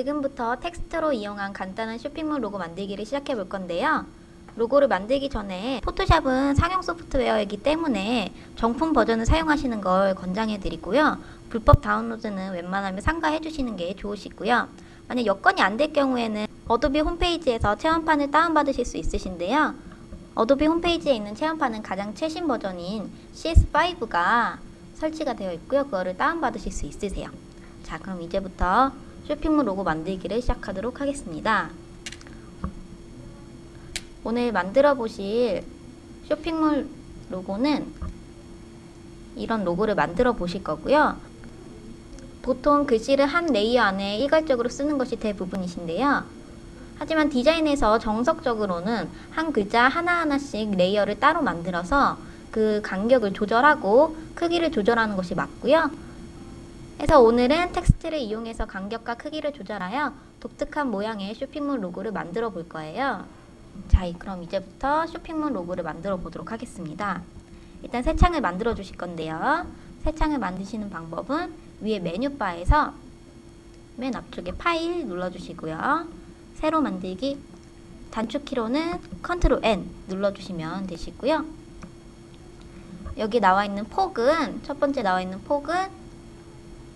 자, 지금부터 텍스트로 이용한 간단한 쇼핑몰 로고 만들기를 시작해 볼 건데요. 로고를 만들기 전에 포토샵은 상용 소프트웨어이기 때문에 정품 버전을 사용하시는 걸 권장해 드리고요. 불법 다운로드는 웬만하면 삼가해 주시는 게 좋으시고요. 만약 여건이 안 될 경우에는 어도비 홈페이지에서 체험판을 다운받으실 수 있으신데요. 어도비 홈페이지에 있는 체험판은 가장 최신 버전인 CS5가 설치가 되어 있고요. 그거를 다운받으실 수 있으세요. 자, 그럼 이제부터 쇼핑몰 로고 만들기를 시작하도록 하겠습니다. 오늘 만들어 보실 쇼핑몰 로고는 이런 로고를 만들어 보실 거고요. 보통 글씨를 한 layer 안에 일괄적으로 쓰는 것이 대부분이신데요. 하지만 디자인에서 정석적으로는 한 글자 하나하나씩 layer를 따로 만들어서 그 간격을 조절하고 크기를 조절하는 것이 맞고요. 그래서 오늘은 텍스트를 이용해서 간격과 크기를 조절하여 독특한 모양의 쇼핑몰 로고를 만들어 볼 거예요. 자, 그럼 이제부터 쇼핑몰 로고를 만들어 보도록 하겠습니다. 일단 새 창을 만들어 주실 건데요. 새 창을 만드시는 방법은 위에 menu bar에서 맨 앞쪽에 파일 눌러 주시고요. 새로 만들기 단축키로는 컨트롤 N 눌러 주시면 되시고요. 여기 나와 있는 폭은 첫 번째 나와 있는 폭은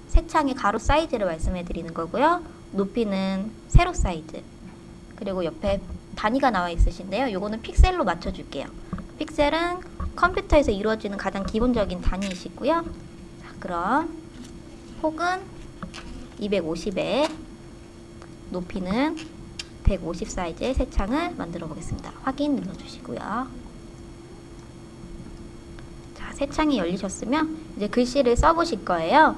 새 창의 가로 사이즈를 말씀해 드리는 거고요. 높이는 세로 사이즈. 그리고 옆에 단위가 나와 있으신데요. 요거는 픽셀로 맞춰 줄게요. 픽셀은 컴퓨터에서 이루어지는 가장 기본적인 단위이시고요. 자, 그럼 폭은 250에 높이는 150 사이즈의 새 창을 만들어 보겠습니다. 확인 눌러 주시고요. 자, 새 창이 열리셨으면 이제 글씨를 써 보실 거예요.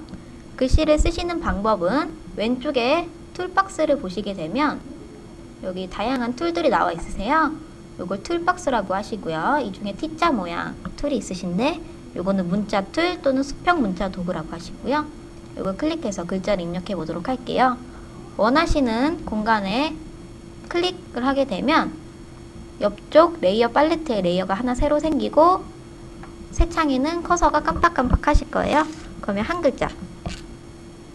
글씨를 쓰시는 방법은 왼쪽에 toolbox를 보시게 되면 여기 다양한 tool들이 나와 있으세요. 요걸 toolbox라고 하시고요. 이 중에 T자 모양 tool이 있으신데 요거는 문자 tool 또는 수평 문자 도구라고 하시고요. 요걸 클릭해서 글자를 입력해 보도록 할게요. 원하시는 공간에 클릭을 하게 되면 옆쪽 레이어 팔레트에 레이어가 하나 새로 생기고 새 창에는 커서가 깜빡깜빡 하실 거예요. 그러면 한 글자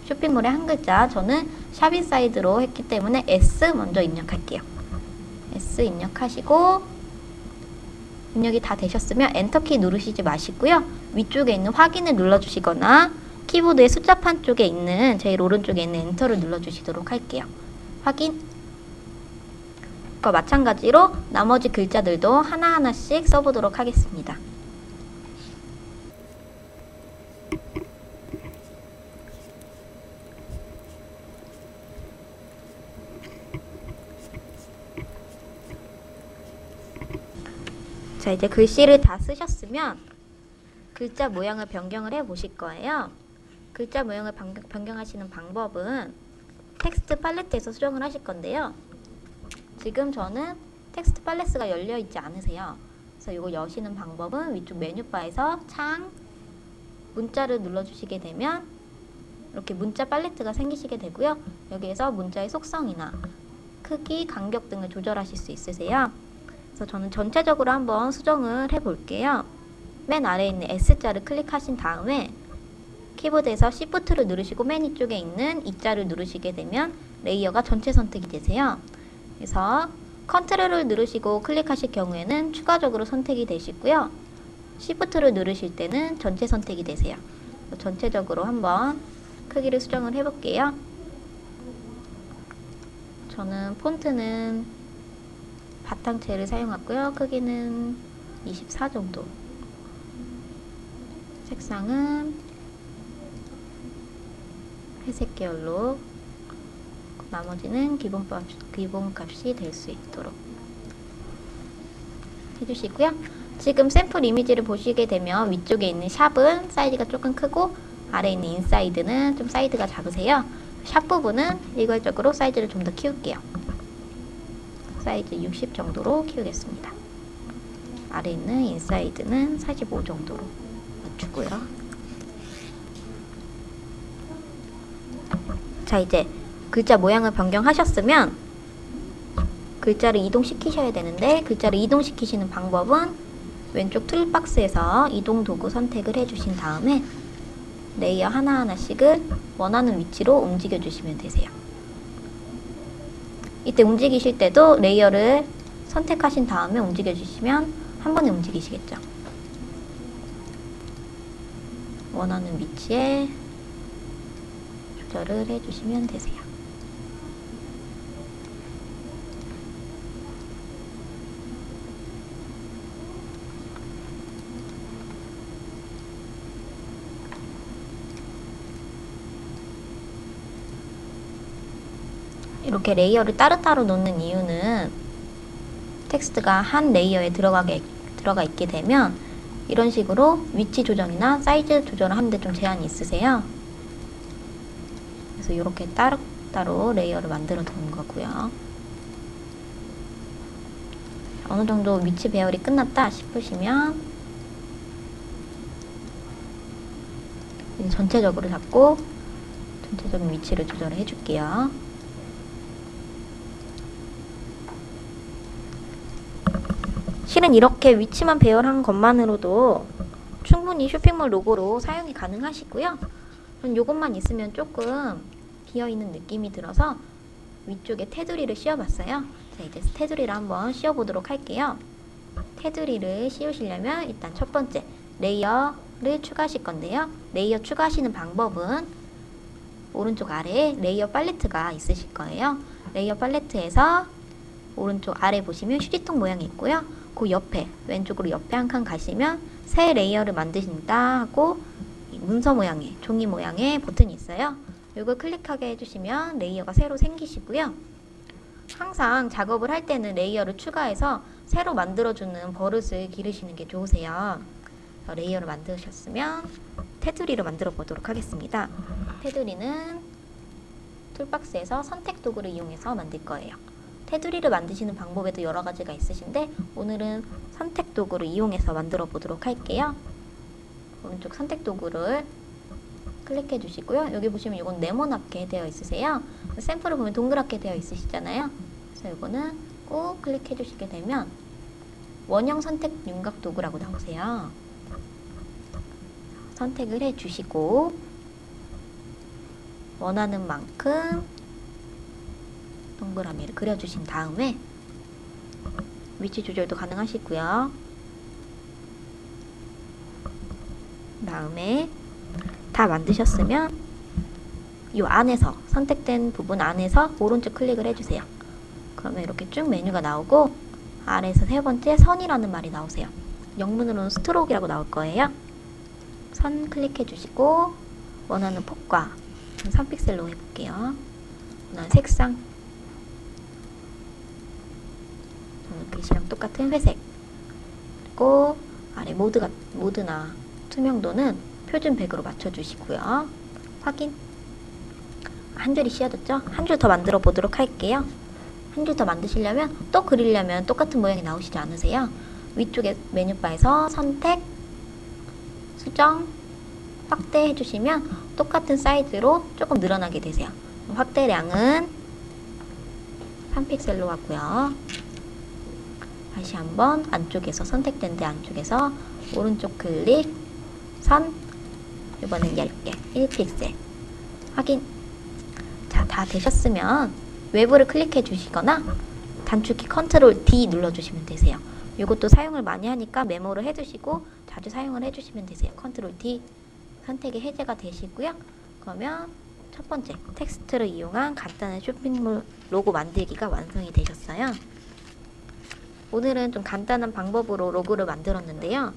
쇼핑몰의 한 글자 저는 Shop Inside로 했기 때문에 S 먼저 입력할게요. S 입력하시고 입력이 다 되셨으면 엔터키 누르시지 마시고요. 위쪽에 있는 확인을 눌러주시거나 키보드의 숫자판 쪽에 있는 제일 오른쪽에 있는 엔터를 눌러주시도록 할게요. 확인. 그과 마찬가지로 나머지 글자들도 하나하나씩 써보도록 하겠습니다. 자, 이제 글씨를 다 쓰셨으면 글자 모양을 변경을 해 보실 거예요. 글자 모양을 변경, 변경 하시는 방법은 텍스트 팔레트에서 수정을 하실 건데요. 지금 저는 텍스트 팔레트가 열려 있지 않으세요. 그래서 이거 여시는 방법은 위쪽 메뉴바에서 창 문자를 눌러주시게 되면 이렇게 문자 팔레트가 생기시게 되고요. 여기에서 문자의 속성이나 크기, 간격 등을 조절하실 수 있으세요. 그래서 저는 전체적으로 한번 수정을 해 볼게요. 맨 아래에 있는 S자를 클릭하신 다음에 키보드에서 Shift를 누르시고 맨 위쪽에 있는 E자를 누르시게 되면 레이어가 전체 선택이 되세요. 그래서 Control을 누르시고 클릭하실 경우에는 추가적으로 선택이 되시고요. Shift를 누르실 때는 전체 선택이 되세요. 전체적으로 한번 크기를 수정을 해볼게요. 저는 폰트는 바탕체를 사용하고요. 크기는 24 정도. 색상은 회색 계열로 나머지는 기본값, 기본값이 될 수 있도록 해주시고요. 지금 샘플 이미지를 보시게 되면 위쪽에 있는 shop은 사이즈가 조금 크고 아래에 있는 inside는 좀 사이즈가 작으세요. 샵 부분은 일괄적으로 사이즈를 좀 더 키울게요. 사이즈 60 정도로 키우겠습니다. 아래 있는 inside는 45 정도로 맞추고요. 자, 이제 글자 모양을 변경하셨으면 글자를 이동시키셔야 되는데 글자를 이동시키시는 방법은 왼쪽 toolbox에서 이동 도구 선택을 해주신 다음에 레이어 하나하나씩을 원하는 위치로 움직여 주시면 되세요. 이때 움직이실 때도 레이어를 선택하신 다음에 움직여 주시면 한 번에 움직이시겠죠. 원하는 위치에 조절을 해주시면 되세요. 이렇게 레이어를 따로따로 놓는 이유는 텍스트가 한 레이어에 들어가게 들어가 있게 되면 이런 식으로 위치 조정이나 사이즈 조절을 하는데 좀 제한이 있으세요. 그래서 이렇게 따로따로 레이어를 만들어 두는 거고요. 어느 정도 위치 배열이 끝났다 싶으시면 전체적으로 잡고 전체적인 위치를 조절을 해줄게요. 실은 이렇게 위치만 배열한 것만으로도 충분히 쇼핑몰 로고로 사용이 가능하시고요. 이것만 있으면 조금 비어있는 느낌이 들어서 위쪽에 테두리를 씌워봤어요. 자, 이제 테두리를 한번 씌워보도록 할게요. 테두리를 씌우시려면 일단 첫 번째 레이어를 추가하실 건데요. 레이어 추가하시는 방법은 오른쪽 아래에 레이어 팔레트가 있으실 거예요. 레이어 팔레트에서 오른쪽 아래 보시면 휴지통 모양이 있고요. 그 옆에 왼쪽으로 옆에 한 칸 가시면 새 레이어를 만드신다 하고 이 문서 모양의 종이 모양의 버튼이 있어요. 이걸 클릭하게 해주시면 레이어가 새로 생기시고요. 항상 작업을 할 때는 레이어를 추가해서 새로 만들어주는 버릇을 기르시는 게 좋으세요. 레이어를 만드셨으면 테두리를 만들어 보도록 하겠습니다. 테두리는 toolbox에서 선택 도구를 이용해서 만들 거예요. 테두리를 만드시는 방법에도 여러 가지가 있으신데 오늘은 선택 도구를 이용해서 만들어 보도록 할게요. 오른쪽 선택 도구를 클릭해 주시고요. 여기 보시면 이건 네모나게 되어 있으세요. 샘플을 보면 동그랗게 되어 있으시잖아요. 그래서 이거는 꾹 클릭해 주시게 되면 원형 선택 윤곽 도구라고 나오세요. 선택을 해 주시고 원하는 만큼 동그라미를 그려주신 다음에 위치 조절도 가능하시고요. 다음에 다 만드셨으면 이 안에서 선택된 부분 안에서 오른쪽 클릭을 해주세요. 그러면 이렇게 쭉 메뉴가 나오고 아래에서 세 번째 선이라는 말이 나오세요. 영문으로는 스트로크라고 나올 거예요. 선 클릭해 주시고 원하는 폭과 3픽셀로 해볼게요. 원하는 색상 글씨랑 똑같은 회색 그리고 아래 모드가, 모드나 투명도는 표준 100으로 맞춰주시고요. 확인 한 줄이 씌워졌죠? 한 줄 더 만들어 보도록 할게요. 한 줄 더 만드시려면 또 그리려면 똑같은 모양이 나오시지 않으세요? 위쪽에 메뉴바에서 선택, 수정, 확대 해 주시면 똑같은 사이즈로 조금 늘어나게 되세요. 확대량은 3픽셀로 하고요. 다시 한번 안쪽에서 선택된 데 안쪽에서 오른쪽 클릭, 선, 이번엔 얇게 1픽셀 확인 자, 다 되셨으면 외부를 클릭해 주시거나 단축키 Control D 눌러 주시면 되세요. 이것도 사용을 많이 하니까 메모를 해 두시고 자주 사용을 해 주시면 되세요. Control D 선택이 해제가 되시고요. 그러면 첫 번째 텍스트를 이용한 간단한 쇼핑몰 로고 만들기가 완성이 되셨어요. 오늘은 좀 간단한 방법으로 로고를 만들었는데요.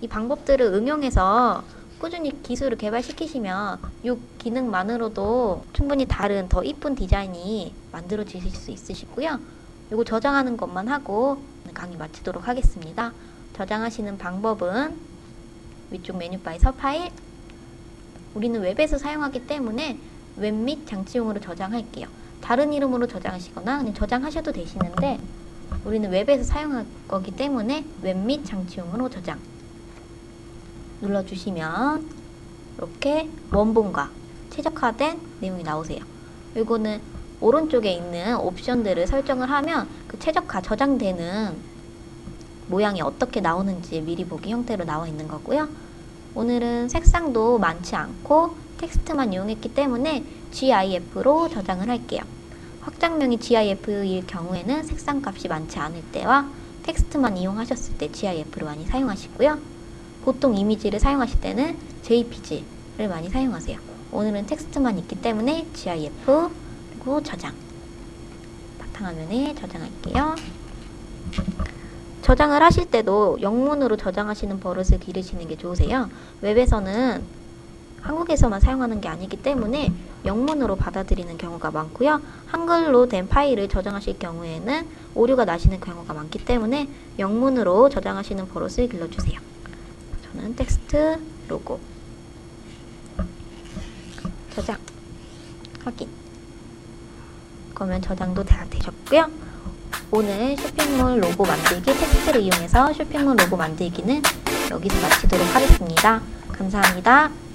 이 방법들을 응용해서 꾸준히 기술을 개발시키시면 이 기능만으로도 충분히 다른 더 이쁜 디자인이 만들어지실 수 있으시고요. 이거 저장하는 것만 하고 강의 마치도록 하겠습니다. 저장하시는 방법은 위쪽 메뉴바에서 파일 우리는 웹에서 사용하기 때문에 웹 및 장치용으로 저장할게요. 다른 이름으로 저장하시거나 그냥 저장하셔도 되시는데 우리는 웹에서 사용할 거기 때문에 웹 및 장치용으로 저장 눌러주시면 이렇게 원본과 최적화된 내용이 나오세요. 이거는 오른쪽에 있는 옵션들을 설정을 하면 그 최적화 저장되는 모양이 어떻게 나오는지 미리 보기 형태로 나와 있는 거고요. 오늘은 색상도 많지 않고 텍스트만 이용했기 때문에 GIF로 저장을 할게요. 확장명이 GIF일 경우에는 색상 값이 많지 않을 때와 텍스트만 이용하셨을 때 GIF를 많이 사용하시고요. 보통 이미지를 사용하실 때는 JPG를 많이 사용하세요. 오늘은 텍스트만 있기 때문에 GIF 그리고 저장 바탕화면에 저장할게요. 저장을 하실 때도 영문으로 저장하시는 버릇을 기르시는 게 좋으세요. 웹에서는 한국에서만 사용하는 게 아니기 때문에 영문으로 받아들이는 경우가 많고요. 한글로 된 파일을 저장하실 경우에는 오류가 나시는 경우가 많기 때문에 영문으로 저장하시는 버릇을 길러주세요. 저는 텍스트 로고 저장 확인 그러면 저장도 다 되셨고요. 오늘 쇼핑몰 로고 만들기 텍스트를 이용해서 쇼핑몰 로고 만들기는 여기서 마치도록 하겠습니다. 감사합니다.